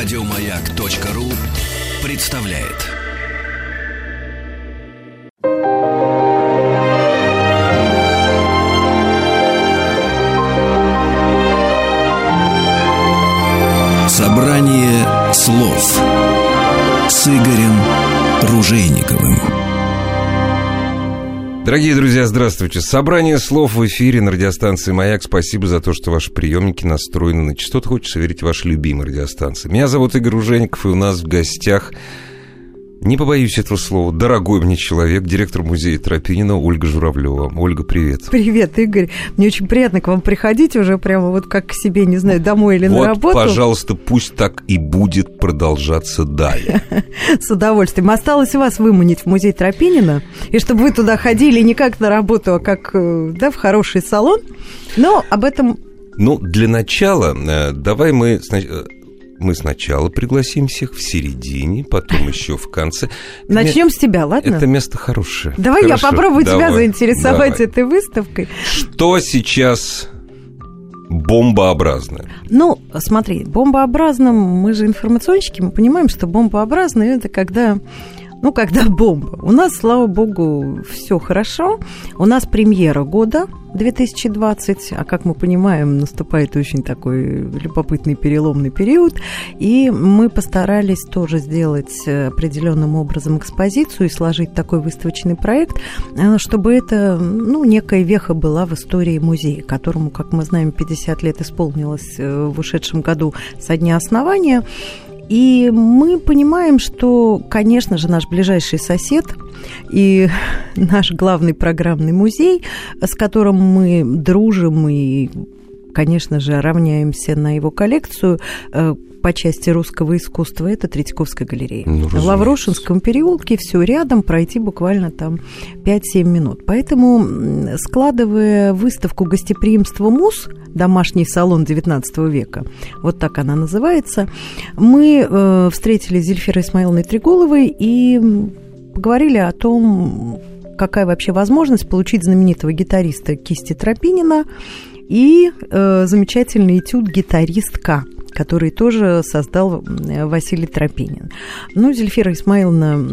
Радиомаяк.ру представляет. Собрание слов с Игорем Ружейниковым. Дорогие друзья, здравствуйте. Собрание слов в эфире на радиостанции «Маяк». Спасибо за то, что ваши приемники настроены на частоту. Хочется верить в ваши любимые радиостанции. Меня зовут Игорь Ужеников, и у нас в гостях не побоюсь этого слова. Дорогой мне человек, директор музея Тропинина Ольга Журавлева. Ольга, привет. Привет, Игорь. Мне очень приятно к вам приходить уже прямо вот как к себе, не знаю, домой или вот, на работу. пожалуйста, пусть так и будет продолжаться далее. С удовольствием. Осталось вас выманить в музей Тропинина, и чтобы вы туда ходили не как на работу, а как э, да, в хороший салон. Но об этом ну, для начала, э, давай мы мы сначала пригласим всех в середине, потом еще в конце. Начнем с тебя, ладно? Это место хорошее. Давай Хорошо, я попробую давай, тебя заинтересовать давай. этой выставкой. Что сейчас бомбообразное? Ну, смотри, бомбообразным, мы же информационщики, мы понимаем, что бомбообразное это когда ну, когда бомба. У нас, слава богу, все хорошо. У нас премьера года 2020, а как мы понимаем, наступает очень такой любопытный переломный период, и мы постарались тоже сделать определенным образом экспозицию и сложить такой выставочный проект, э, чтобы это, ну, некая веха была в истории музея, которому, как мы знаем, 50 лет исполнилось э, в ушедшем году со дня основания. И мы понимаем, что, конечно же, наш ближайший сосед и наш главный программный музей, с которым мы дружим и конечно же, равняемся на его коллекцию, э, по части русского искусства, это Третьяковская галерея. Ну, в Лаврошинском переулке все рядом, пройти буквально там 5-7 минут. Поэтому, складывая выставку гостеприимства МУС, домашний салон 19 века, вот так она называется, мы э, встретили Зельфира Исмаиловной Триголовой и поговорили о том, какая вообще возможность получить знаменитого гитариста Кисти Тропинина и э, замечательный этюд «Гитаристка» который тоже создал Василий Тропинин. Ну, Зельфира Исмаиловна,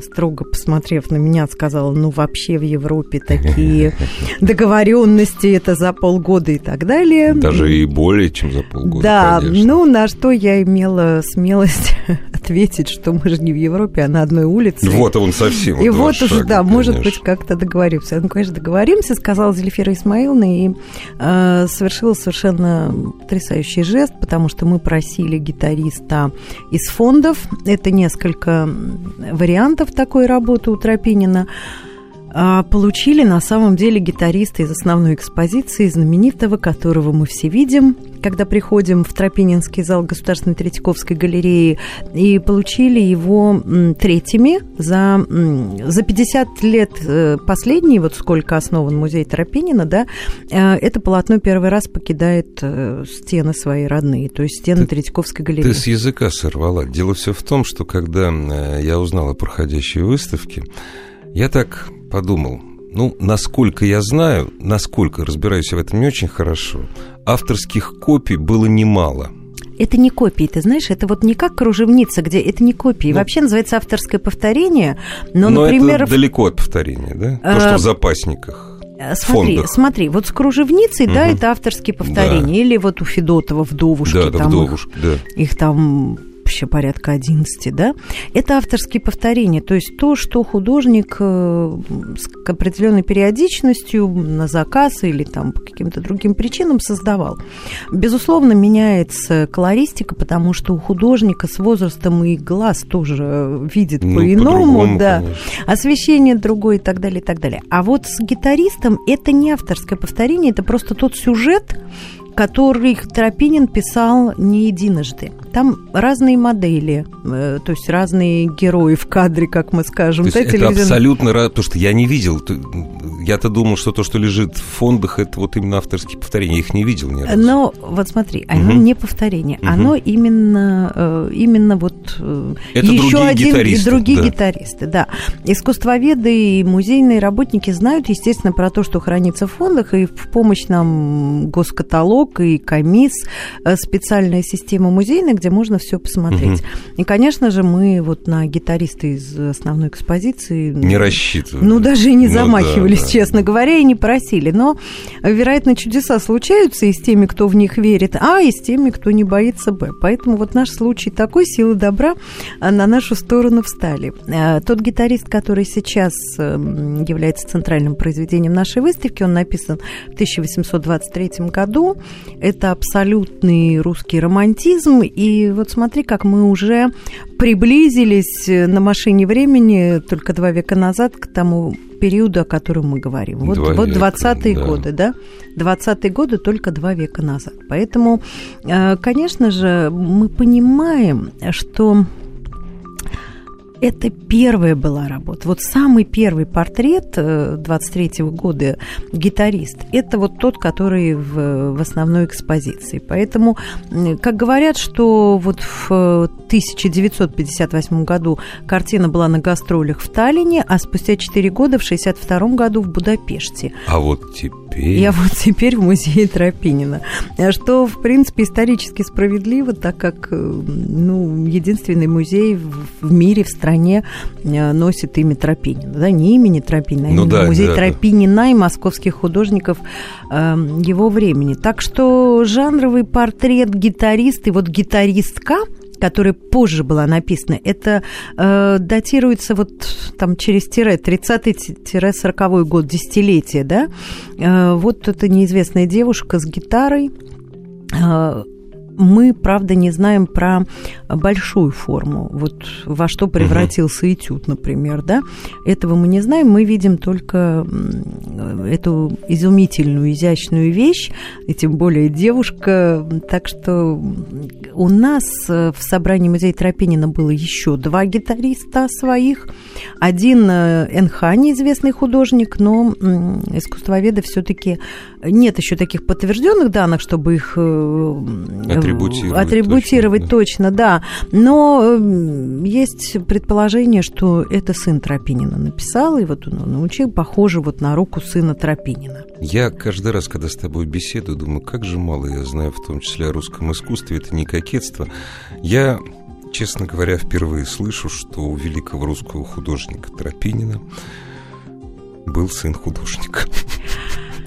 строго посмотрев на меня, сказала, ну, вообще в Европе такие договоренности, это за полгода и так далее. Даже и более, чем за полгода, Да, конечно. ну, на что я имела смелость ответить, что мы же не в Европе, а на одной улице. Вот он совсем. И вот, уже, да, может быть, как-то договоримся. Ну, конечно, договоримся, сказала Зельфира Исмаиловна, и э, совершила совершенно потрясающий жест, потому что мы просили гитариста из фондов. Это несколько вариантов такой работы у Тропинина. А, Получили на самом деле гитариста из основной экспозиции, знаменитого, которого мы все видим, когда приходим в Тропининский зал Государственной Третьяковской галереи, и получили его третьими за, за 50 лет э, последний, вот сколько основан музей Тропинина, да, э, это полотно первый раз покидает э, стены свои родные, то есть стены Ты- Третьяковской галереи. Ты с языка сорвала. Дело все в том, что когда я узнал о проходящей выставке, я так подумал, ну, насколько я знаю, насколько разбираюсь я в этом не очень хорошо, авторских копий было немало. Это не копии, ты знаешь, это вот не как кружевница, где это не копии. Ну, Вообще называется авторское повторение. Но, Но например, это далеко от повторения, да? То, что А, в запасниках. э, смотри, фондах. смотри, вот с кружевницей, да, Мгм. это авторские повторения. Или вот у Федотова вдовушки, Да, да, там их- вдовушка, да. их там вообще порядка 11, да, это авторские повторения, то есть то, что художник э, с определенной периодичностью на заказ или там по каким-то другим причинам создавал. Безусловно, меняется колористика, потому что у художника с возрастом и глаз тоже видит Ну, по-иному, по-другому, да, конечно. освещение другое и так далее, и так далее. А вот с гитаристом это не авторское повторение, это просто тот сюжет, который Тропинин писал не единожды. Там разные модели, э, то есть разные герои в кадре, как мы скажем. То есть да, это телевизионные- абсолютно... Потому что я не видел. Я-то думал, что то, что лежит в фондах, это вот именно авторские повторения. Я их не видел ни разу. Но вот смотри, оно Мгм. не повторение, Мгм. оно именно, э, именно вот э, Это еще другие один гитаристы, и другие да. гитаристы, да. Искусствоведы и музейные работники знают, естественно, про то, что хранится в фондах, и в помощь нам госкаталог и комисс, специальная система музейная, где можно все посмотреть. Угу. И, конечно же, мы вот на гитариста из основной экспозиции... Не рассчитывали. Ну, даже и не ну, замахивались, да, да. честно говоря, и не просили. Но, вероятно, чудеса случаются и с теми, кто в них верит, а, и с теми, кто не боится, б. Поэтому вот наш случай такой, силы добра на нашу сторону встали. А, тот гитарист, который сейчас эм, является центральным произведением нашей выставки, он написан в 1823 году. Это абсолютный русский романтизм. И вот смотри, как мы уже приблизились на машине времени только два века назад к тому периоду, о котором мы говорим. Вот, два вот 20-е да. годы, да? 20-е годы только два века назад. Поэтому, э, конечно же, мы понимаем, что это первая была работа. Вот самый первый портрет 23-го э, года гитарист, это вот тот, который в, в основной экспозиции. Поэтому, как говорят, что вот в 1958 году картина была на гастролях в Таллине, а спустя 4 года, в 1962 году в Будапеште. А вот теперь я вот теперь в музее Тропинина. Что, в принципе, исторически справедливо, так как э, ну, единственный музей в мире, в стране э, носит имя Тропинина. Да, не имени Тропинина, а ну, да, музей да, Тропинина и московских художников э, его времени. Так что жанровый портрет гитариста и вот гитаристка – которая позже была написана, это э, датируется вот там через тире, 30-40 год, десятилетие, да? Э, вот эта неизвестная девушка с гитарой, э, мы, правда, не знаем про большую форму. Вот во что превратился угу. этюд, например, да? Этого мы не знаем. Мы видим только эту изумительную, изящную вещь, и тем более девушка. Так что у нас в собрании музея Тропинина было еще два гитариста своих. Один э, НХ, неизвестный художник, но искусствоведы все-таки нет еще таких подтвержденных данных, чтобы их э, атрибутировать, атрибутировать точно, точно, да. Но эм, есть предположение, что это сын Тропинина написал, и вот он научил, похоже вот на руку сына Тропинина. Я каждый раз, когда с тобой беседую, думаю, как же мало я знаю, в том числе о русском искусстве, это не кокетство. Я честно говоря, впервые слышу, что у великого русского художника Тропинина был сын художника.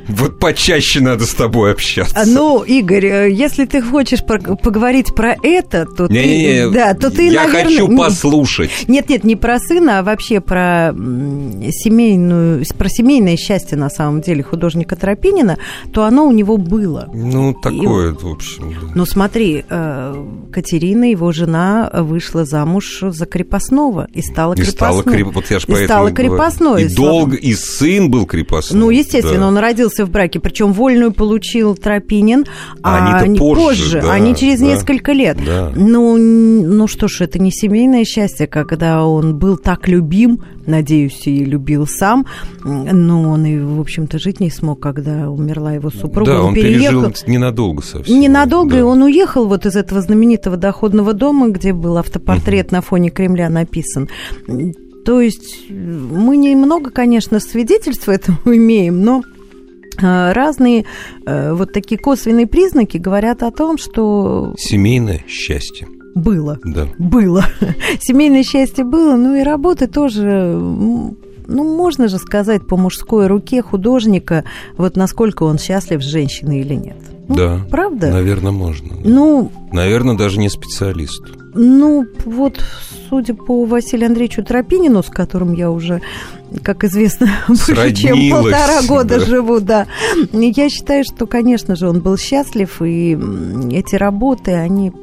Вот почаще надо с тобой общаться. А, ну, Игорь, э, если ты хочешь поговорить про это, то не, ты... Не, да, то ты, я наверное... хочу послушать. Нет, нет, не про сына, а вообще про семейную, про семейное счастье, на самом деле, художника Тропинина, то оно у него было. Ну, такое, И... в общем. Да. Ну, смотри, э, Катерина, его жена, вышла замуж за крепостного и стала и крепостной. Стала креп... Вот я и стала крепостной. И долго, и сын был крепостной. Ну, естественно, да. он родился остался в браке, причем вольную получил Тропинин, а, а они позже, позже да, они через да, несколько лет. Да. Ну, ну что ж, это не семейное счастье, когда он был так любим, надеюсь, и любил сам, но он и, в общем-то, жить не смог, когда умерла его супруга. Да, он, он переехал. пережил ненадолго совсем. Ненадолго, да. и он уехал вот из этого знаменитого доходного дома, где был автопортрет угу. на фоне Кремля написан. То есть мы немного, конечно, свидетельств этому имеем, но разные э, вот такие косвенные признаки говорят о том, что... Семейное счастье. Было. Да. Было. Семейное счастье было, ну и работы тоже ну, можно же сказать по мужской руке художника, вот насколько он счастлив с женщиной или нет. Ну, да. Правда? Наверное, можно. Да. Ну. Наверное, даже не специалист. Ну, вот, судя по Василию Андреевичу Тропинину, с которым я уже как известно, больше чем полтора года да. живу, да. Я считаю, что, конечно же, он был счастлив, и эти работы, они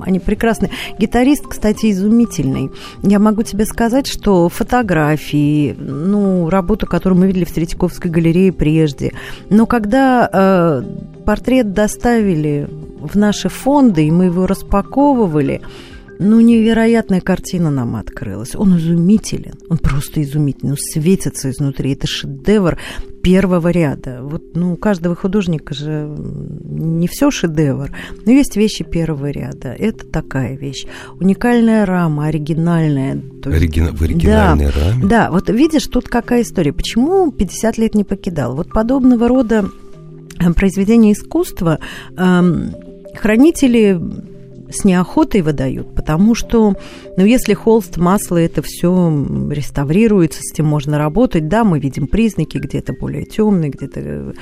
они прекрасны. Гитарист, кстати, изумительный. Я могу тебе сказать, что фотографии, ну, работу, которую мы видели в Третьяковской галерее прежде, но когда э, портрет доставили в наши фонды, и мы его распаковывали, ну, невероятная картина нам открылась. Он изумителен, он просто изумительный, он светится изнутри. Это шедевр первого ряда. Вот, ну, у каждого художника же не все шедевр, но есть вещи первого ряда. Это такая вещь. Уникальная рама, оригинальная. Оригина... В оригинальной да, раме? Да, вот видишь, тут какая история. Почему 50 лет не покидал? Вот подобного рода э, произведения искусства эм, хранители с неохотой выдают, потому что, ну, если холст, масло, это все реставрируется, с этим можно работать, да, мы видим признаки, где-то более темные, где-то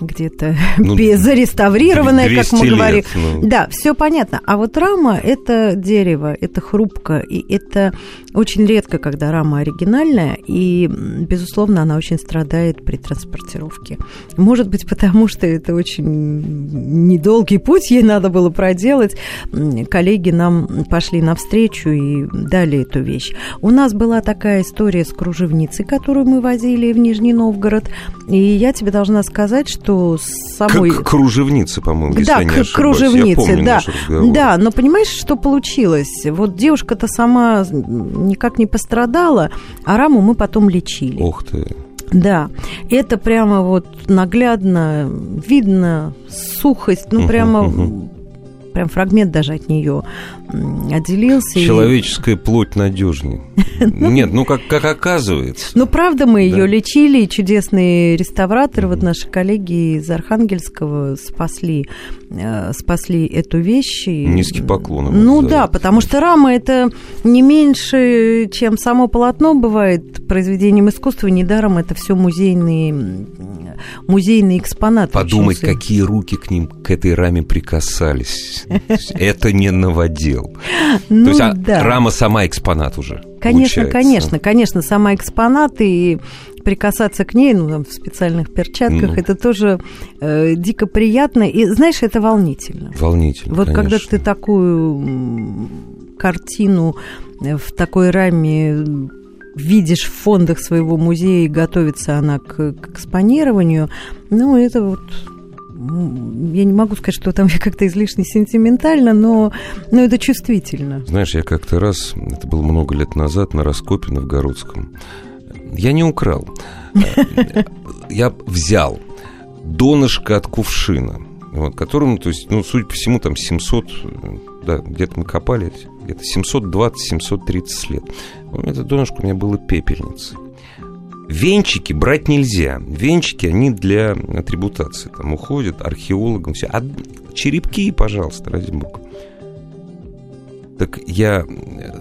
где-то ну, зареставрированное, как мы говорим. Ну. Да, все понятно. А вот рама – это дерево, это хрупко, и это очень редко, когда рама оригинальная, и, безусловно, она очень страдает при транспортировке. Может быть, потому что это очень недолгий путь ей надо было проделать. Коллеги нам пошли навстречу и дали эту вещь. У нас была такая история с кружевницей, которую мы возили в Нижний Новгород, и я тебе должна сказать, сказать, что самой... К кружевнице, по-моему, если да, я не к кружевнице, да. Да, но понимаешь, что получилось? Вот девушка-то сама никак не пострадала, а раму мы потом лечили. Ух ты. Да, это прямо вот наглядно видно, сухость, ну прямо прям фрагмент даже от нее отделился. Человеческая и... плоть надежнее. Нет, ну как, как оказывается. Ну, правда, мы ее лечили, и чудесные реставраторы, вот наши коллеги из Архангельского спасли, э, спасли эту вещь. Низкий поклон. Ну да, потому что рама это не меньше, чем само полотно бывает произведением искусства. Недаром это все музейные, музейные экспонаты. Подумать, какие руки к ним, к этой раме прикасались. Это не новодел. Ну, То есть а да. рама сама экспонат уже. Конечно, получается. конечно, конечно, сама экспонат и прикасаться к ней, ну, там, в специальных перчатках, ну. это тоже э, дико приятно. И, знаешь, это волнительно. Волнительно, Вот конечно. когда ты такую картину в такой раме видишь в фондах своего музея, и готовится она к, к экспонированию, ну, это вот я не могу сказать, что там как-то излишне сентиментально, но, но это чувствительно. Знаешь, я как-то раз, это было много лет назад, на Раскопе Новгородском, я не украл, я взял донышко от кувшина, вот, которому, то есть, ну, судя по всему, там 700, да, где-то мы копали, где-то 720-730 лет. Это донышко у меня было пепельницей. Венчики брать нельзя. Венчики, они для атрибутации. Там уходят археологам, все. А черепки, пожалуйста, ради бога. Так я э,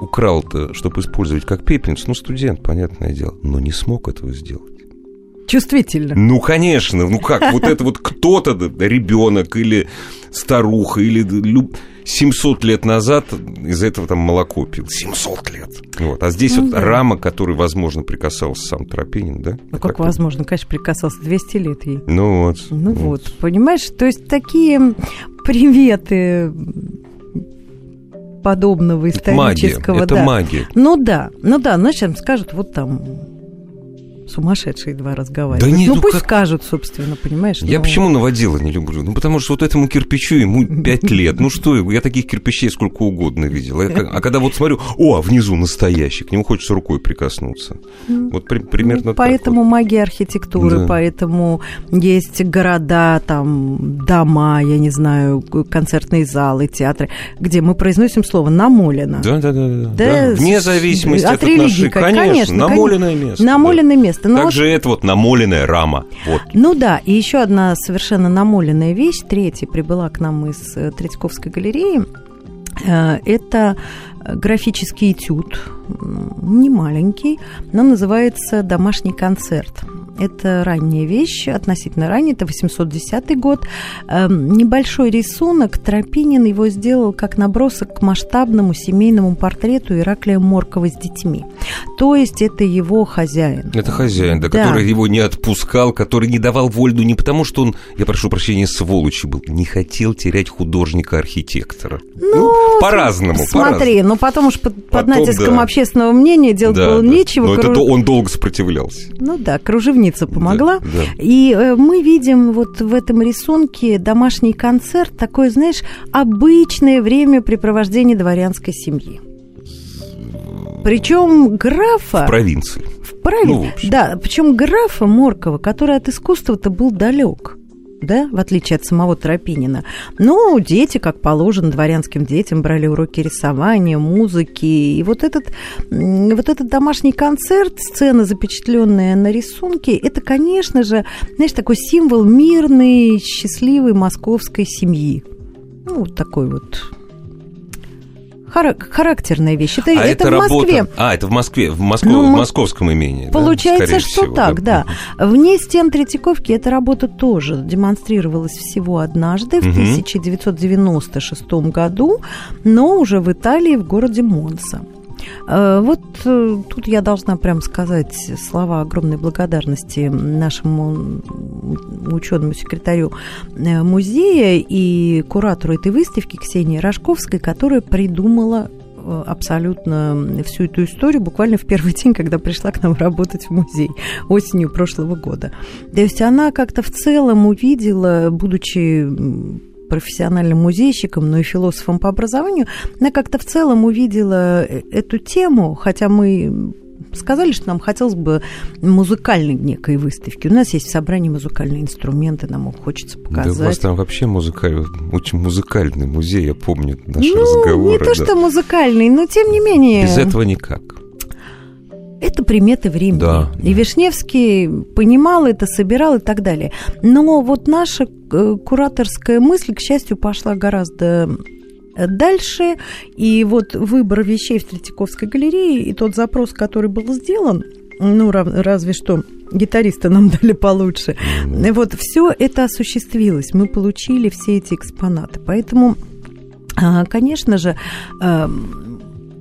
украл-то, чтобы использовать как пепельницу. Ну, студент, понятное дело. Но не смог этого сделать. Чувствительно. Ну, конечно. Ну как, вот это вот кто-то, ребенок или старуха, или 700 лет назад из этого там молоко пил. 700 лет. Вот. А здесь ну, вот да. рама, которой, возможно, прикасался сам Тропинин, да? Ну, как, как возможно? Конечно, прикасался 200 лет ей. Ну, вот. Ну, вот. вот. Понимаешь, то есть такие приветы подобного исторического. Магия. Это да. магия. Ну да, ну да, значит, скажут, вот там сумасшедшие два разговаривают. Да нет, ну, ну пусть как... скажут, собственно, понимаешь. Я ну... почему наводила не люблю? Ну, потому что вот этому кирпичу ему пять лет. Ну что, я таких кирпичей сколько угодно видел. А когда вот смотрю, о, а внизу настоящий, к нему хочется рукой прикоснуться. Вот при, примерно ну, Поэтому вот. магия архитектуры, да. поэтому есть города, там, дома, я не знаю, концертные залы, театры, где мы произносим слово «намолено». Да, да, да. да. да. Вне зависимости от, от религии, конечно, конечно, намоленное место. Намоленное да. место место. Но Также вот... это вот намоленная рама. Вот. Ну да, и еще одна совершенно намоленная вещь, третья прибыла к нам из э, Третьяковской галереи. Э, это графический этюд, не маленький, но называется «Домашний концерт». Это ранняя вещь, относительно ранняя, это 810 год. Эм, небольшой рисунок, Тропинин его сделал как набросок к масштабному семейному портрету Ираклия Моркова с детьми. То есть это его хозяин. Это хозяин, да, да. который его не отпускал, который не давал вольну не потому, что он, я прошу прощения, сволочью был, не хотел терять художника-архитектора. Ну, ну по-разному. Смотри, по ну потом уж под, потом, под натиском да. общественного мнения делать да, было да. нечего. Но Круж... это он долго сопротивлялся. Ну да, кружевница помогла. Да, да. И э, мы видим вот в этом рисунке домашний концерт, такое, знаешь, обычное времяпрепровождение дворянской семьи. Причем графа... В провинции. В провинции, ну, да. Причем графа Моркова, который от искусства-то был далек да, в отличие от самого Тропинина. Но дети, как положено, дворянским детям брали уроки рисования, музыки. И вот этот, вот этот домашний концерт, сцена, запечатленная на рисунке, это, конечно же, знаешь, такой символ мирной, счастливой московской семьи. ну, вот такой вот характерная вещь. Это, а это, это в Москве. Работа... А, это в Москве, в, Москов... Ну, в московском имении. Получается, да? что всего, так, да. да. Вне стен Третьяковки эта работа тоже демонстрировалась всего однажды в угу. 1996 году, но уже в Италии, в городе Монса. Э, вот э, тут я должна прям сказать слова огромной благодарности нашему ученому секретарю э, музея и куратору этой выставки Ксении Рожковской, которая придумала абсолютно всю эту историю буквально в первый день, когда пришла к нам работать в музей осенью прошлого года. То есть она как-то в целом увидела, будучи профессиональным музейщиком, но и философом по образованию, она как-то в целом увидела э, эту тему, хотя мы сказали, что нам хотелось бы музыкальной некой выставки. У нас есть в собрании музыкальные инструменты, нам их хочется показать. Да у вас там вообще музыкальный, очень музыкальный музей, я помню наши ну, разговоры. не то, да. что музыкальный, но тем не менее... Без этого никак. Это приметы времени. Да, и да. Вишневский понимал это, собирал и так далее. Но вот наша э, кураторская мысль, к счастью, пошла гораздо дальше. И вот выбор вещей в Третьяковской галерее и тот запрос, который был сделан, ну, разве что гитаристы нам дали получше. Mm-hmm. Вот все это осуществилось. Мы получили все эти экспонаты. Поэтому, а, конечно же, эм,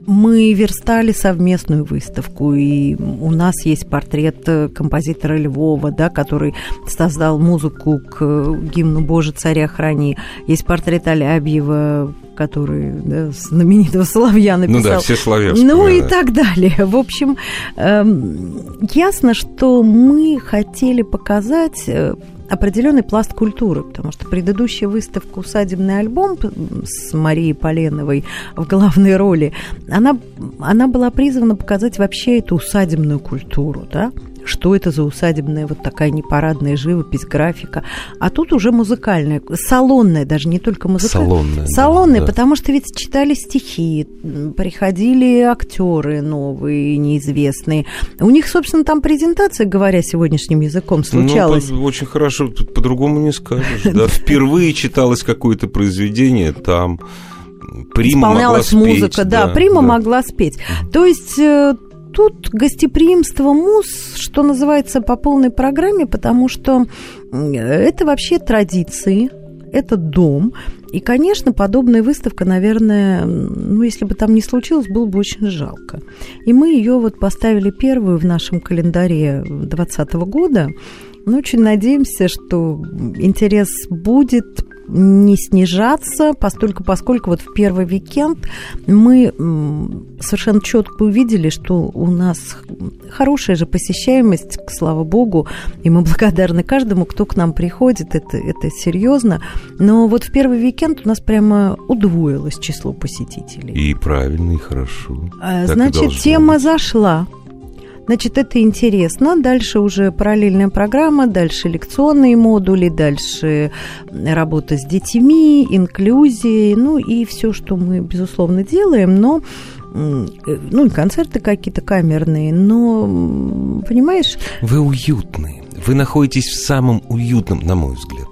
мы верстали совместную выставку, и у нас есть портрет э, композитора Львова, да, который создал музыку к гимну «Боже, царя храни». Есть портрет Алябьева, который да, знаменитого Соловья написал. Ну да, все Соловья Ну и так далее. В общем, эм, ясно, что мы хотели показать э, определенный пласт культуры, потому что предыдущая выставка «Усадебный альбом» с Марией Поленовой в главной роли, она, она была призвана показать вообще эту усадебную культуру, да, что это за усадебная вот такая непарадная живопись, графика. А тут уже музыкальная, салонная, даже не только музыкальная. Салонная. Салонная, да. потому что ведь читали стихи, приходили актеры новые, неизвестные. У них, собственно, там презентация, говоря сегодняшним языком, случалась. Ну, очень хорошо, по-другому не скажешь. Да, впервые читалось какое-то произведение там. Прима Исполнялась музыка, спеть, да, да, Прима да. могла спеть. То есть э, тут гостеприимство муз, что называется, по полной программе, потому что это вообще традиции, это дом. И, конечно, подобная выставка, наверное, ну, если бы там не случилось, было бы очень жалко. И мы ее вот поставили первую в нашем календаре 2020 года. Мы очень надеемся, что интерес будет не снижаться, постольку, поскольку вот в первый уикенд мы совершенно четко увидели, что у нас хорошая же посещаемость, слава богу, и мы благодарны каждому, кто к нам приходит, это, это серьезно. Но вот в первый уикенд у нас прямо удвоилось число посетителей. И правильно, и хорошо. А, значит, тема быть. зашла. Значит, это интересно. Дальше уже параллельная программа, дальше лекционные модули, дальше работа с детьми, инклюзия, ну и все, что мы, безусловно, делаем, но ну, и концерты какие-то камерные, но, понимаешь... Вы уютные. Вы находитесь в самом уютном, на мой взгляд,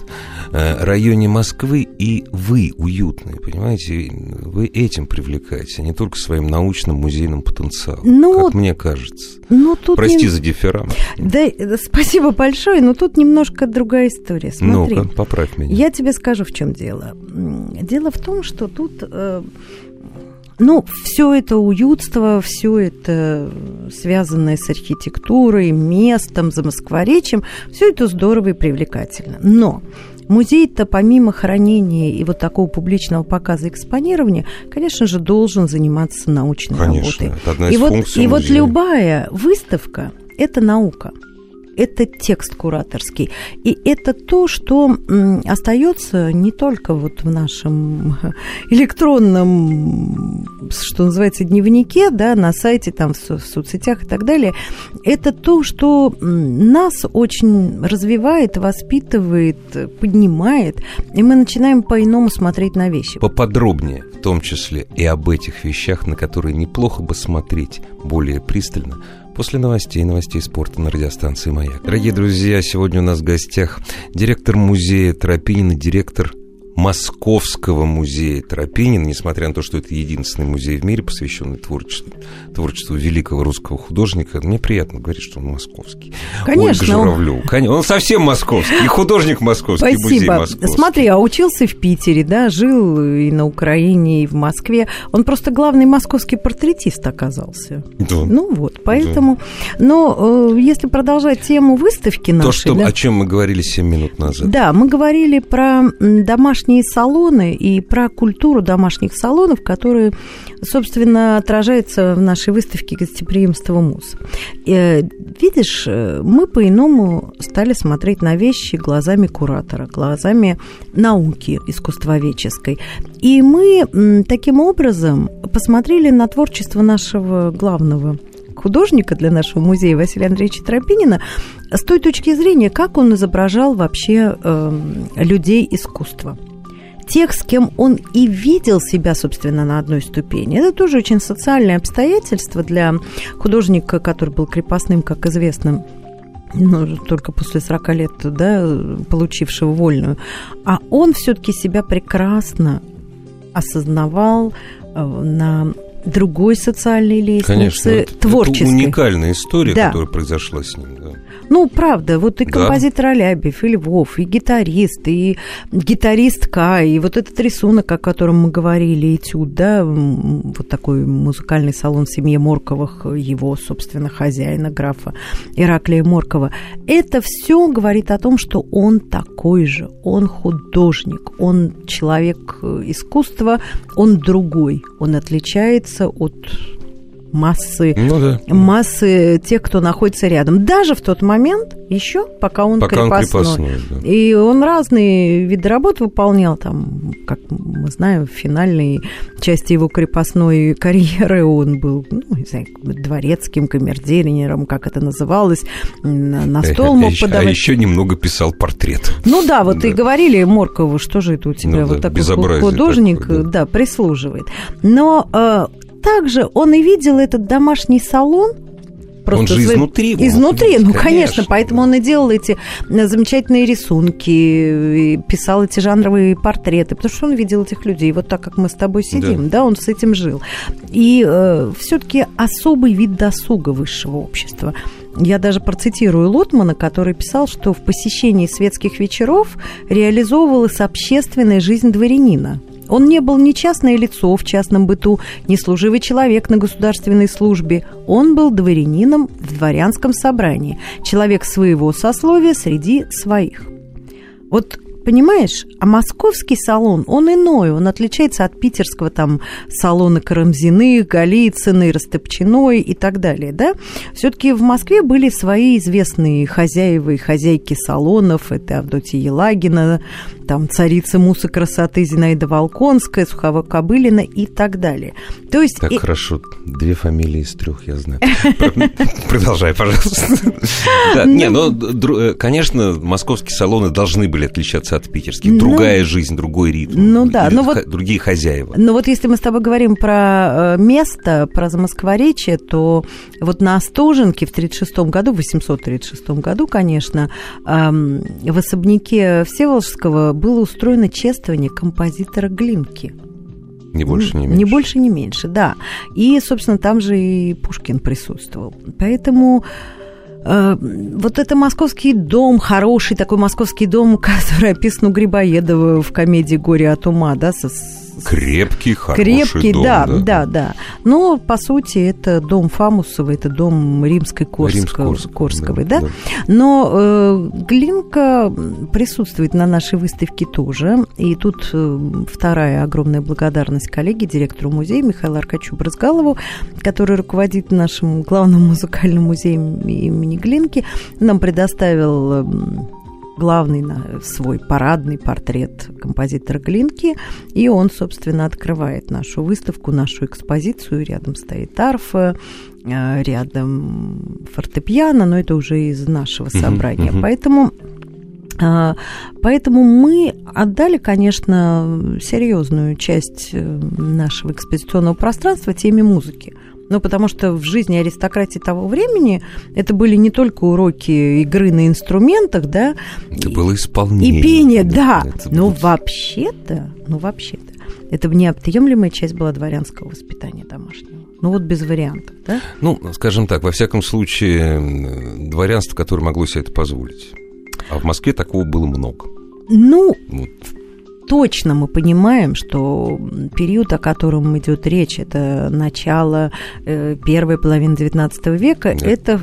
районе Москвы, и вы уютные, понимаете? Вы этим привлекаете, а не только своим научным музейным потенциалом, ну, как мне кажется. Ну, тут Прости не... за дифферам. Да, спасибо большое, но тут немножко другая история. Смотри, ну поправь меня. Я тебе скажу, в чем дело. Дело в том, что тут... Ну, все это уютство, все это связанное с архитектурой, местом, замоскворечьем, все это здорово и привлекательно. Но Музей-то помимо хранения и вот такого публичного показа экспонирования, конечно же, должен заниматься научной конечно, работой. Это одна из и вот, и вот музея. любая выставка – это наука это текст кураторский. И это то, что остается не только вот в нашем электронном, что называется, дневнике, да, на сайте, там, в соцсетях и так далее. Это то, что нас очень развивает, воспитывает, поднимает, и мы начинаем по-иному смотреть на вещи. Поподробнее, в том числе и об этих вещах, на которые неплохо бы смотреть более пристально – после новостей, новостей спорта на радиостанции «Маяк». Дорогие друзья, сегодня у нас в гостях директор музея Тропинина, директор Московского музея Тропинин, несмотря на то, что это единственный музей в мире, посвященный творчеству, творчеству великого русского художника. Мне приятно говорить, что он московский. Конечно. Ольга Журавлев. Он... он совсем московский, и художник московский, Спасибо. музей московский. Смотри, а учился в Питере, да, жил и на Украине, и в Москве. Он просто главный московский портретист оказался. Да. Ну вот, поэтому... Да. Но э, если продолжать тему выставки нашей... То, что, да, о чем мы говорили 7 минут назад. Да, мы говорили про домашние домашние салоны и про культуру домашних салонов, которые, собственно, отражаются в нашей выставке «Гостеприимство МУС». Э, видишь, э, мы по-иному стали смотреть на вещи глазами куратора, глазами науки искусствоведческой. И мы таким образом посмотрели на творчество нашего главного художника для нашего музея Василия Андреевича Тропинина с той точки зрения, как он изображал вообще э, людей искусства тех, с кем он и видел себя, собственно, на одной ступени. Это тоже очень социальное обстоятельство для художника, который был крепостным, как известно, ну, только после 40 лет, да, получившего вольную. А он все-таки себя прекрасно осознавал э, на другой социальной лестнице, Конечно, творческой. Это уникальная история, да. которая произошла с ним. Ну, правда, вот и композитор да. Алябьев, и Львов, и гитарист, и гитаристка, и вот этот рисунок, о котором мы говорили, этюд, да, вот такой музыкальный салон в семье Морковых, его, собственно, хозяина, графа Ираклия Моркова. Это все говорит о том, что он такой же, он художник, он человек искусства, он другой, он отличается от массы, ну, да. массы тех, кто находится рядом. Даже в тот момент, еще пока он пока крепостной. Он крепостной да. И он разные виды работ выполнял, там, как мы знаем, в финальной части его крепостной карьеры он был, ну, не знаю, дворецким, камердинером, как это называлось, на стол мог а подавать. А еще немного писал портрет. Ну да, вот да. и говорили Моркову, что же это у тебя ну, вот да, такой художник, да, прислуживает. Но э, также он и видел этот домашний салон, Просто он же своим... изнутри. Изнутри, ну, конечно, конечно поэтому да. он и делал эти э, замечательные рисунки, писал эти жанровые портреты, потому что он видел этих людей. Вот так, как мы с тобой сидим, да, да он с этим жил. И э, все-таки особый вид досуга высшего общества. Я даже процитирую Лотмана, который писал, что в посещении светских вечеров реализовывалась общественная жизнь дворянина – он не был ни частное лицо в частном быту, ни служивый человек на государственной службе. Он был дворянином в дворянском собрании, человек своего сословия среди своих. Вот Понимаешь? А московский салон, он иной, он отличается от питерского там салона Карамзиных, Голицыной, Растопчиной и так далее, да? все таки в Москве были свои известные хозяева и хозяйки салонов, это Авдотья Елагина, там царица мусы красоты Зинаида Волконская, Сухова Кобылина и так далее. То есть... Так и... хорошо, две фамилии из трех я знаю. Продолжай, пожалуйста. Не, ну, э, конечно, московские салоны должны были отличаться от питерских. Ну, другая жизнь, другой ритм. Ну да, но вот... Другие хозяева. Но вот если мы с тобой говорим про э, место, про Замоскворечье, то вот на Остоженке в 1936 году, в 836 году, конечно, в особняке Всеволожского было устроено чествование композитора Глинки. Не больше, не меньше. Не больше, не меньше, да. И, собственно, там же и Пушкин присутствовал. Поэтому вот это московский дом, хороший такой московский дом, который описан у Грибоедова в комедии «Горе от ума», да, со, Крепкий, хороший Крепкий, дом. Да, да, да, да. Но, по сути, это дом Фамусова, это дом римской Корского, Корсковой, да? да? Но э, Глинка присутствует на нашей выставке тоже. И тут э, вторая огромная благодарность коллеге, директору музея Михаилу Аркачу Брызгалову, который руководит нашим главным музыкальным музеем имени Глинки, нам предоставил э, главный свой парадный портрет композитора Глинки, и он, собственно, открывает нашу выставку, нашу экспозицию. Рядом стоит арфа, э, рядом фортепиано, но это уже из нашего собрания. Uh-huh, uh-huh. Поэтому э, Поэтому мы отдали, конечно, серьезную часть э, нашего экспозиционного пространства теме музыки. Ну, потому что в жизни аристократии того времени это были не только уроки игры на инструментах, да. Это было исполнение. И пение, да. Это Но было- вообще-то, ну, вообще-то, это неотъемлемая часть была дворянского воспитания домашнего. Ну, вот без вариантов, да? Ну, скажем так, во всяком случае, дворянство, которое могло себе это позволить. А в Москве такого было много. Ну, Вот. Точно мы понимаем, что период, о котором идет речь, это начало э, первой половины XIX века, Да. это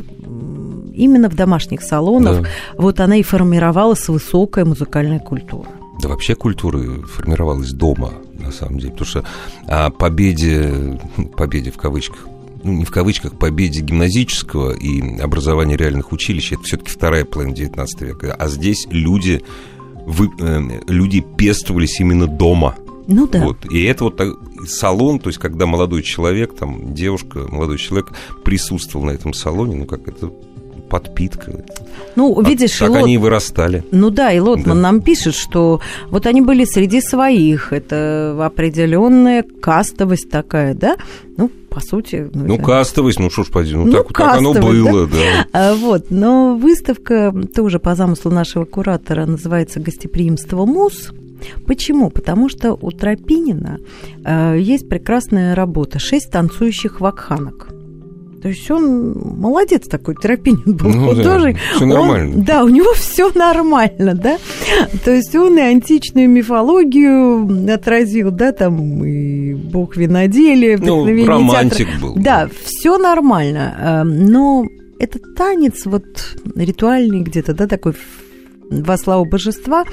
именно в домашних салонах. Да. Вот она и формировалась высокая музыкальная культура. Да вообще культура формировалась дома, на самом деле. Потому что о победе, победе в кавычках, ну, не в кавычках, победе гимназического и образования реальных училищ, это все-таки вторая половина XIX века. А здесь люди, вы, э, люди пестовались именно дома. Ну да. Вот. И это вот так- салон, то есть когда молодой человек, там, девушка, молодой человек присутствовал на этом салоне, ну как это подпитка. Ну, видишь, так и Лот- они и вырастали. Ну да, и Лотман Да. нам пишет, что вот они были среди своих, это определенная кастовость такая, да? Ну, по сути... Ну, это- кастовость, ну что ж поди, ну, Ну, так, так оно было, да. А, Вот, но выставка тоже по замыслу нашего куратора называется «Гостеприимство МУС». Почему? Потому что у Тропинина э, есть прекрасная работа «Шесть танцующих вакханок». То есть он молодец такой, Тропинин был Ну да, художник. всё Он- нормально. да, у него все нормально, да. То есть он и античную мифологию отразил, да, там и бог виноделия, Ну, романтик театра. был. Да, все нормально. э, Но этот танец вот ритуальный где-то, да, такой во славу божества,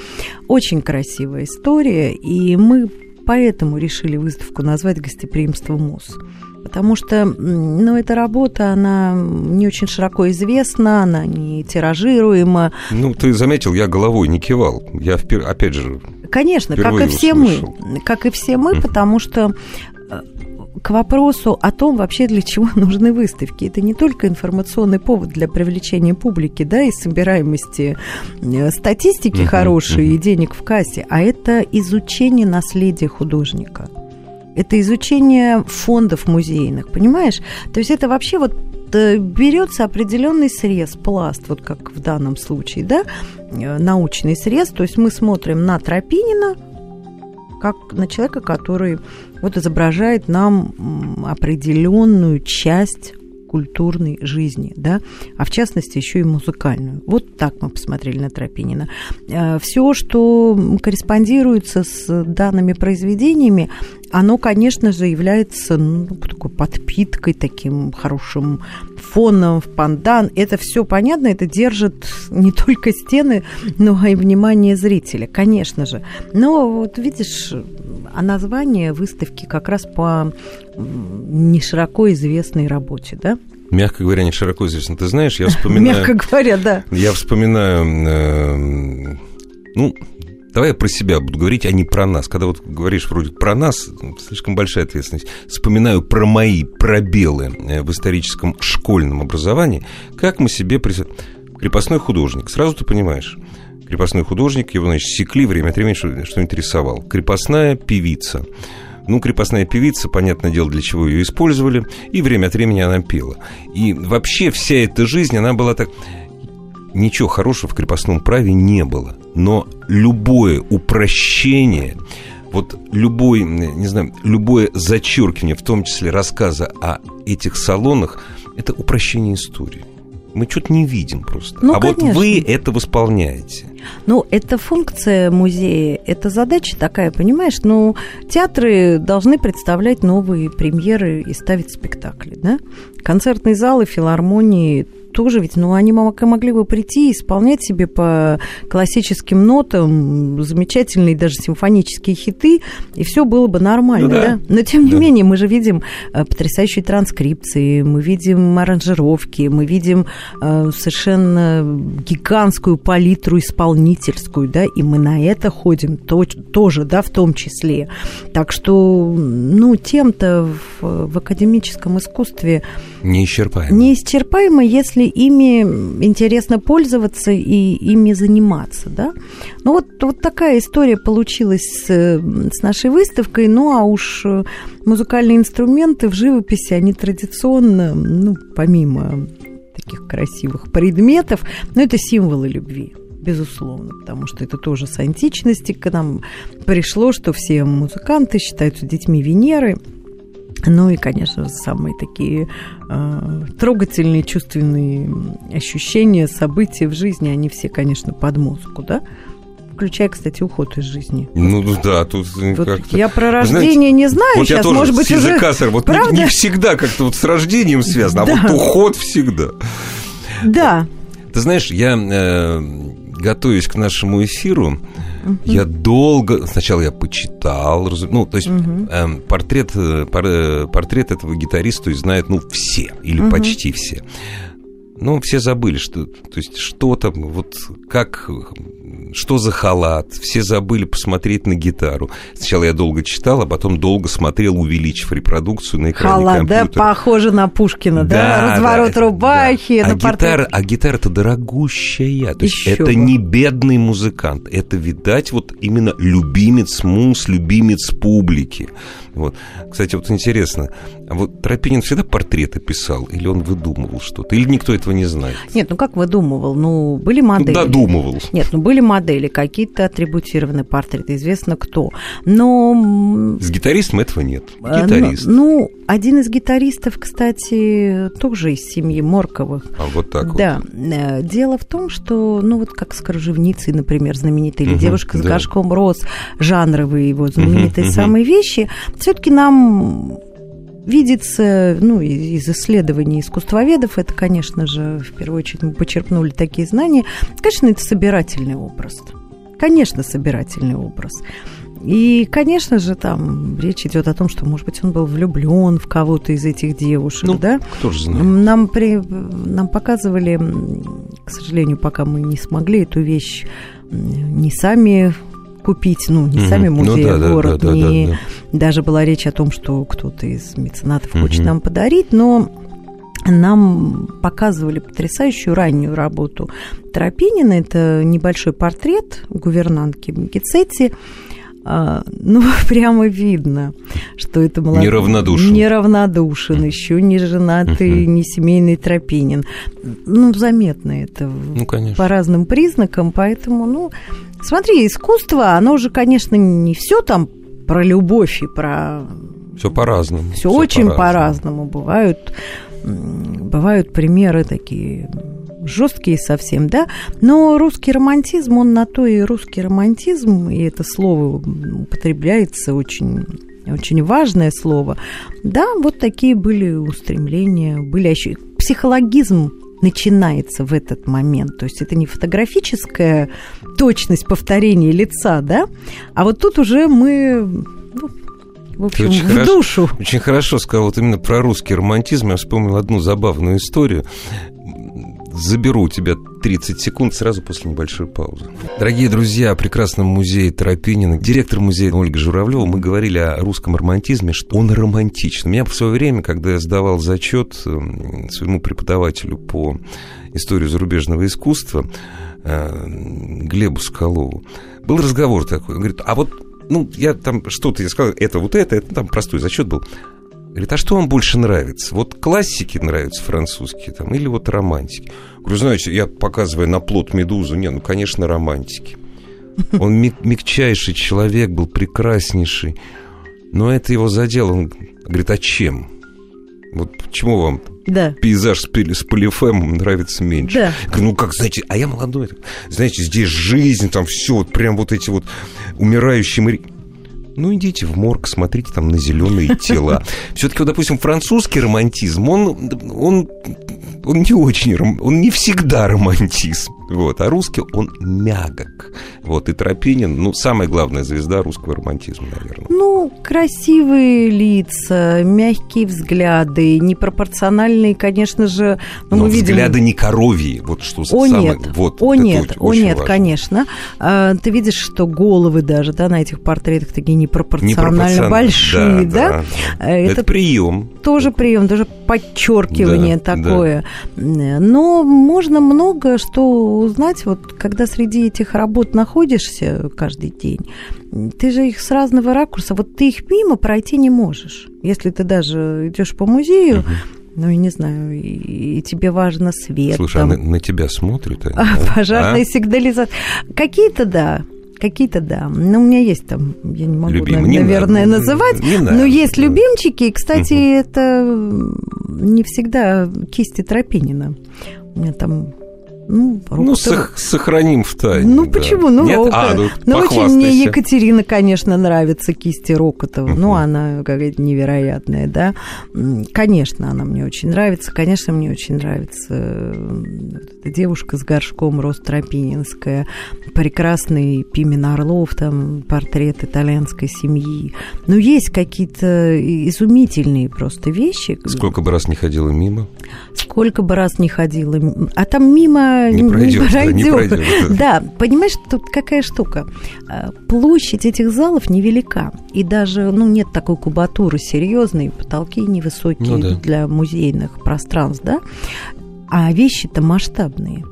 очень красивая история, и мы поэтому решили выставку назвать «Гостеприимство МУС». Потому что, ну, эта работа, она не очень широко известна, она не тиражируема. Ну, ты заметил, я головой не кивал. Я, впер- опять же, Конечно, как и все услышал. мы. Как и все мы, потому что э, к вопросу о том, вообще для чего нужны выставки. Это не только информационный повод для привлечения публики, да, и собираемости э, статистики Мгм, хорошей и денег в кассе, а это изучение наследия художника. Это изучение фондов музейных, понимаешь? То есть это вообще вот э, берется определенный срез, пласт, вот как в данном случае, да, э, научный срез. То есть мы смотрим на Тропинина, как на человека, который вот изображает нам определенную часть культурной жизни, да, а в частности еще и музыкальную. Вот так мы посмотрели на Тропинина. Все, что корреспондируется с данными произведениями, оно, конечно же, является ну, такой подпиткой, таким хорошим фоном в пандан. Это все понятно, это держит не только стены, но и внимание зрителя, конечно же. Но вот видишь, а название выставки как раз по не широко известной работе, да? мягко говоря, не широко известно. Ты знаешь, я вспоминаю... Мягко говоря, да. Я вспоминаю, э, ну, давай я про себя буду говорить, а не про нас. Когда вот говоришь вроде про нас, слишком большая ответственность. Вспоминаю про мои пробелы э, в историческом школьном образовании, как мы себе... Крепостной художник, сразу ты понимаешь, крепостной художник, его, значит, секли, время от времени что- что-нибудь рисовал. Крепостная певица. Ну, крепостная певица, понятное дело, для чего ее использовали, и время от времени она пела. И вообще вся эта жизнь, она была так... Ничего хорошего в крепостном праве не было, но любое упрощение, вот любой, не знаю, любое зачеркивание, в том числе рассказа о этих салонах, это упрощение истории. Мы что-то не видим просто. Ну, а вот конечно. вы это восполняете. Ну, это функция музея, это задача такая, понимаешь? Ну, театры должны представлять новые премьеры и ставить спектакли, да? Концертные залы, филармонии тоже ведь, ну, они мог- могли бы прийти и исполнять себе по классическим нотам замечательные даже симфонические хиты, и все было бы нормально, Ну да. да? Но, тем не Да. менее, мы же видим э, потрясающие транскрипции, мы видим аранжировки, мы видим э, совершенно гигантскую палитру исполнительскую, да, и мы на это ходим то- тоже, да, в том числе. Так что, ну, тем-то в, в академическом искусстве Неисчерпаемо. неисчерпаемо, если ими интересно пользоваться и ими заниматься, да. Ну вот, вот такая история получилась с, с нашей выставкой, ну а уж музыкальные инструменты в живописи, они традиционно, ну, помимо таких красивых предметов, но это символы любви безусловно, потому что это тоже с античности к нам пришло, что все музыканты считаются детьми Венеры. Ну и, конечно, самые такие э, трогательные, чувственные ощущения, события в жизни, они все, конечно, под музыку, да? включая, кстати, уход из жизни. Ну да, тут вот как-то... Я про рождение Знаете, не знаю вот сейчас, я тоже может быть, уже... вот Правда? Не, не всегда как-то вот с рождением связано, да. а вот уход всегда. Да. Ты знаешь, я э, готовясь к нашему эфиру, uh-huh. я долго... Сначала я почитал, ну, то есть uh-huh. э, портрет, портрет этого гитариста знают, ну, все, или uh-huh. почти все. Ну, все забыли, что, то есть, что там, вот как что за халат, все забыли посмотреть на гитару. Сначала я долго читал, а потом долго смотрел, увеличив репродукцию на экране халат, компьютера. да, похоже на Пушкина, да, да разворот да, рубахи. Да. А, гитара, а гитара-то дорогущая, то есть это бы. не бедный музыкант, это, видать, вот именно любимец мус, любимец публики. Вот. Кстати, вот интересно, а вот Тропинин всегда портреты писал, или он выдумывал что-то, или никто этого не знает? Нет, ну как выдумывал? Ну, были модели. Ну, додумывал. Нет, ну были модели, какие-то атрибутированные портреты, известно кто. Но... С гитаристом этого нет. А, Гитарист. Ну, ну, один из гитаристов, кстати, тоже из семьи Морковых. А вот так да. вот. Да. Дело в том, что, ну вот как с Кружевницей, например, знаменитая, или угу, девушка с да. горшком роз, жанровые его знаменитые угу, самые угу. вещи, все-таки нам видится, ну, из исследований искусствоведов, это, конечно же, в первую очередь мы почерпнули такие знания, конечно, это собирательный образ. Конечно, собирательный образ. И, конечно же, там речь идет о том, что, может быть, он был влюблен в кого-то из этих девушек, ну, да? Кто же знает? Нам, при, нам показывали, к сожалению, пока мы не смогли эту вещь не сами купить, ну, не сами музеи, ну, да, а город, да, да, не... Да, да, да. Даже была речь о том, что кто-то из меценатов mm-hmm. хочет нам подарить, но нам показывали потрясающую раннюю работу Тропинина. Это небольшой портрет гувернантки Гицетти. А, ну, прямо видно, что это молодой... Неравнодушен. Неравнодушен, еще не женатый, не семейный Тропинин. Ну, заметно это ну, по разным признакам, поэтому, ну, Смотри, искусство, оно же, конечно, не все там про любовь и про... Все по-разному. Все очень по-разному. по-разному. Бывают, бывают примеры такие жесткие совсем, да, но русский романтизм, он на то и русский романтизм, и это слово употребляется очень очень важное слово. Да, вот такие были устремления, были еще психологизм начинается в этот момент. То есть это не фотографическая точность повторения лица, да, а вот тут уже мы ну, в общем, очень в хорошо, душу. Очень хорошо сказал вот именно про русский романтизм. Я вспомнил одну забавную историю заберу у тебя 30 секунд сразу после небольшой паузы. Дорогие друзья, о прекрасном музее Тропинина, директор музея Ольга Журавлева, мы говорили о русском романтизме, что он романтичен. Меня в свое время, когда я сдавал зачет эм, своему преподавателю по истории зарубежного искусства, э, Глебу Скалову, был разговор такой. Он говорит, а вот ну, я там что-то, я сказал, это вот это, это там простой зачет был. Говорит, а что вам больше нравится? Вот классики нравятся французские там, или вот романтики? Говорю, знаете, я показываю на плод медузу, не, ну, конечно, романтики. Он мягчайший человек был, прекраснейший. Но это его задело. Он говорит, а чем? Вот почему вам да. пейзаж с, полифемом нравится меньше? Да. говорю, ну как, знаете, а я молодой. Знаете, здесь жизнь, там все, вот прям вот эти вот умирающие моряки. Ну, идите в морг, смотрите там на зеленые тела. Все-таки, вот, допустим, французский романтизм, он, он, он не очень, он не всегда романтизм. Вот. А русский, он мягок. Вот. И Тропинин, ну, самая главная звезда русского романтизма, наверное. Ну, красивые лица, мягкие взгляды, непропорциональные, конечно же... Ну, Но мы взгляды видим... не коровьи, вот что о, самое... Нет. Вот, о, нет, о, нет, важно. конечно. А, ты видишь, что головы даже, да, на этих портретах такие непропорционально, непропорционально большие, да? да? да. Это, Это прием. Тоже прием, тоже подчеркивание да, такое. Да. Но можно много что узнать, вот когда среди этих работ находишься каждый день. Ты же их с разного ракурса, вот ты их мимо пройти не можешь. Если ты даже идешь по музею, угу ну, я не знаю, и, и тебе важно свет. Слушай, там. а на, на тебя смотрят они? А, пожарная а? сигнализация. Какие-то, да, Какие-то, да. Но у меня есть там, я не могу, Любимый. не наверное, надо, называть. Не но есть любимчики. И, кстати, угу. это не всегда кисти Тропинина. У меня там ну, ну сох- сохраним в тайне. Ну, да. почему? Ну, Нет? А, ну, ну очень мне Екатерина, конечно, нравится, кисти Рокотова. Uh-huh. Ну, она какая-то невероятная, да. Конечно, она мне очень нравится. Конечно, мне очень нравится э, эта девушка с горшком Ростропининская. Прекрасный Пимен Орлов, там портрет итальянской семьи. Но есть какие-то изумительные просто вещи. Сколько бы раз не ходила мимо? Сколько бы раз не ходила. А там мимо не пройдет. Не пройдет. Да, не пройдет. да, понимаешь, тут какая штука. А, площадь этих залов невелика. И даже ну, нет такой кубатуры серьезной, потолки невысокие ну, да. для музейных пространств, да? А вещи-то масштабные.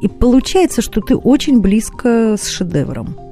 И получается, что ты очень близко с шедевром.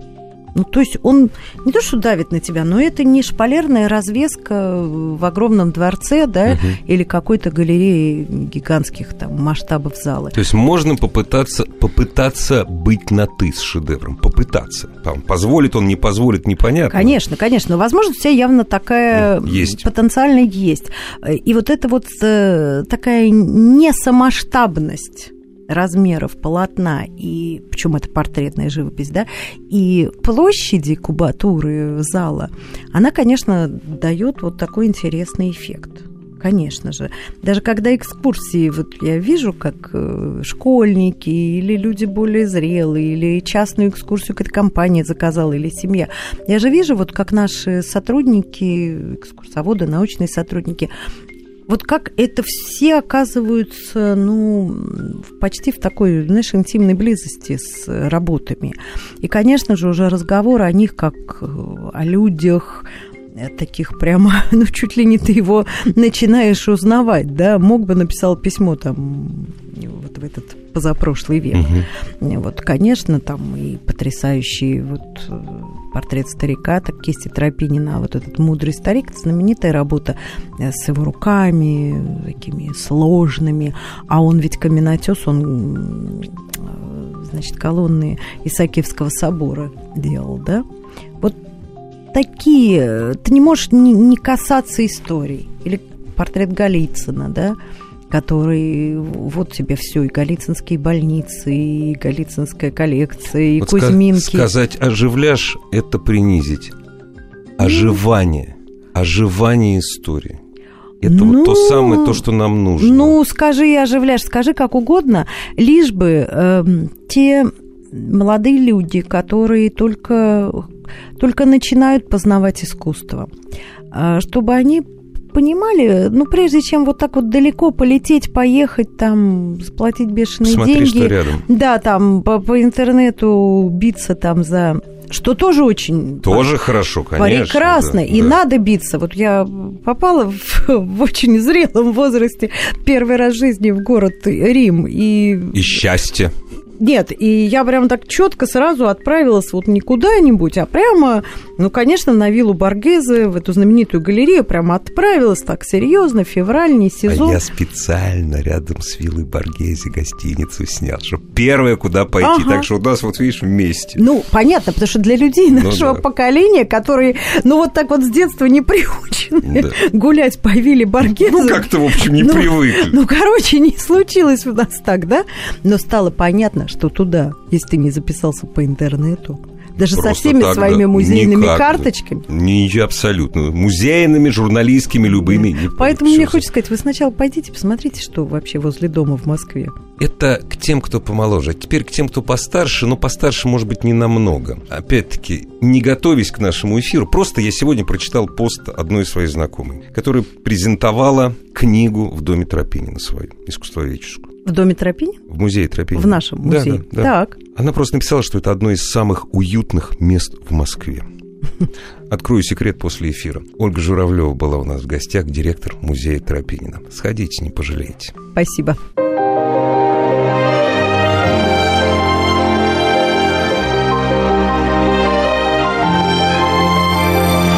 Ну, то есть он не то, что давит на тебя, но это не шпалерная развеска в огромном дворце, да, угу. или какой-то галерее гигантских там масштабов зала. То есть можно попытаться, попытаться быть на «ты» с шедевром, попытаться. Там, позволит он, не позволит, непонятно. Конечно, конечно. Но возможность у тебя явно такая есть. потенциально есть. И вот это вот э, такая несамасштабность размеров полотна, и причем это портретная живопись, да, и площади кубатуры зала, она, конечно, дает вот такой интересный эффект. Конечно же. Даже когда экскурсии, вот я вижу, как э, школьники или люди более зрелые, или частную экскурсию какая-то компания заказала, или семья. Я же вижу, вот как наши сотрудники, экскурсоводы, научные сотрудники, вот как это все оказываются, ну, почти в такой, знаешь, интимной близости с работами. И, конечно же, уже разговор о них как э, о людях, э, таких прямо, ну, чуть ли не ты его начинаешь узнавать, да, мог бы написал письмо там вот в этот позапрошлый век. Угу. Вот, конечно, там и потрясающий вот э, портрет старика, так кисти Тропинина, а вот этот мудрый старик, это знаменитая работа э, с его руками, такими сложными, а он ведь каменотес, он, э, значит, колонны Исаакиевского собора делал, да? Вот такие, ты не можешь не, не касаться истории. Или портрет Голицына, да, который вот тебе все, и Голицынские больницы, и Голицынская коллекция, и вот Кузьминки. Сказать оживляешь – это принизить. Оживание. Оживание истории. Это ну, вот то ну, самое, то, что нам нужно. Ну, скажи и оживляешь, скажи как угодно, лишь бы э, те молодые люди, которые только, только начинают познавать искусство, э, чтобы они понимали, ну, прежде чем вот так вот далеко полететь, поехать, там, заплатить бешеные Смотри, деньги. что рядом. Да, там, по, по интернету биться там за что тоже очень тоже хорошо, конечно. Прекрасно, да, и да. надо биться. Вот я попала в, в очень зрелом возрасте первый раз в жизни в город Рим и и счастье. Нет, и я прям так четко сразу отправилась вот не куда-нибудь, а прямо, ну, конечно, на виллу Баргезе, в эту знаменитую галерею, прямо отправилась так серьезно, февраль, не сезон. А я специально рядом с виллой Баргезе гостиницу снял, чтобы первое, куда пойти. Ага. Так что у нас, вот видишь, вместе. Ну, понятно, потому что для людей ну нашего ну, да. поколения, которые, ну, вот так вот с детства не приучены да. гулять по вилле Баргезе. Ну, как-то, в общем, не ну, привыкли. Ну, короче, не случилось у нас так, да? Но стало понятно, что туда, если ты не записался по интернету, даже Просто со всеми так, своими да, музейными никак, карточками. Не, абсолютно. Музейными, журналистскими, любыми. Поэтому мне хочется сказать, вы сначала пойдите, посмотрите, что вообще возле дома в Москве. Это к тем, кто помоложе. Теперь к тем, кто постарше, но постарше, может быть, не намного. Опять-таки, не готовясь к нашему эфиру, просто я сегодня прочитал пост одной своей знакомой, которая презентовала книгу в доме Тропинина свою, искусствоведческую. В доме Тропинина? В музее Тропинина. В нашем музее. Да, да, да. Так. Она просто написала, что это одно из самых уютных мест в Москве. Открою секрет после эфира. Ольга Журавлева была у нас в гостях, директор музея Тропинина. Сходите, не пожалеете. Спасибо.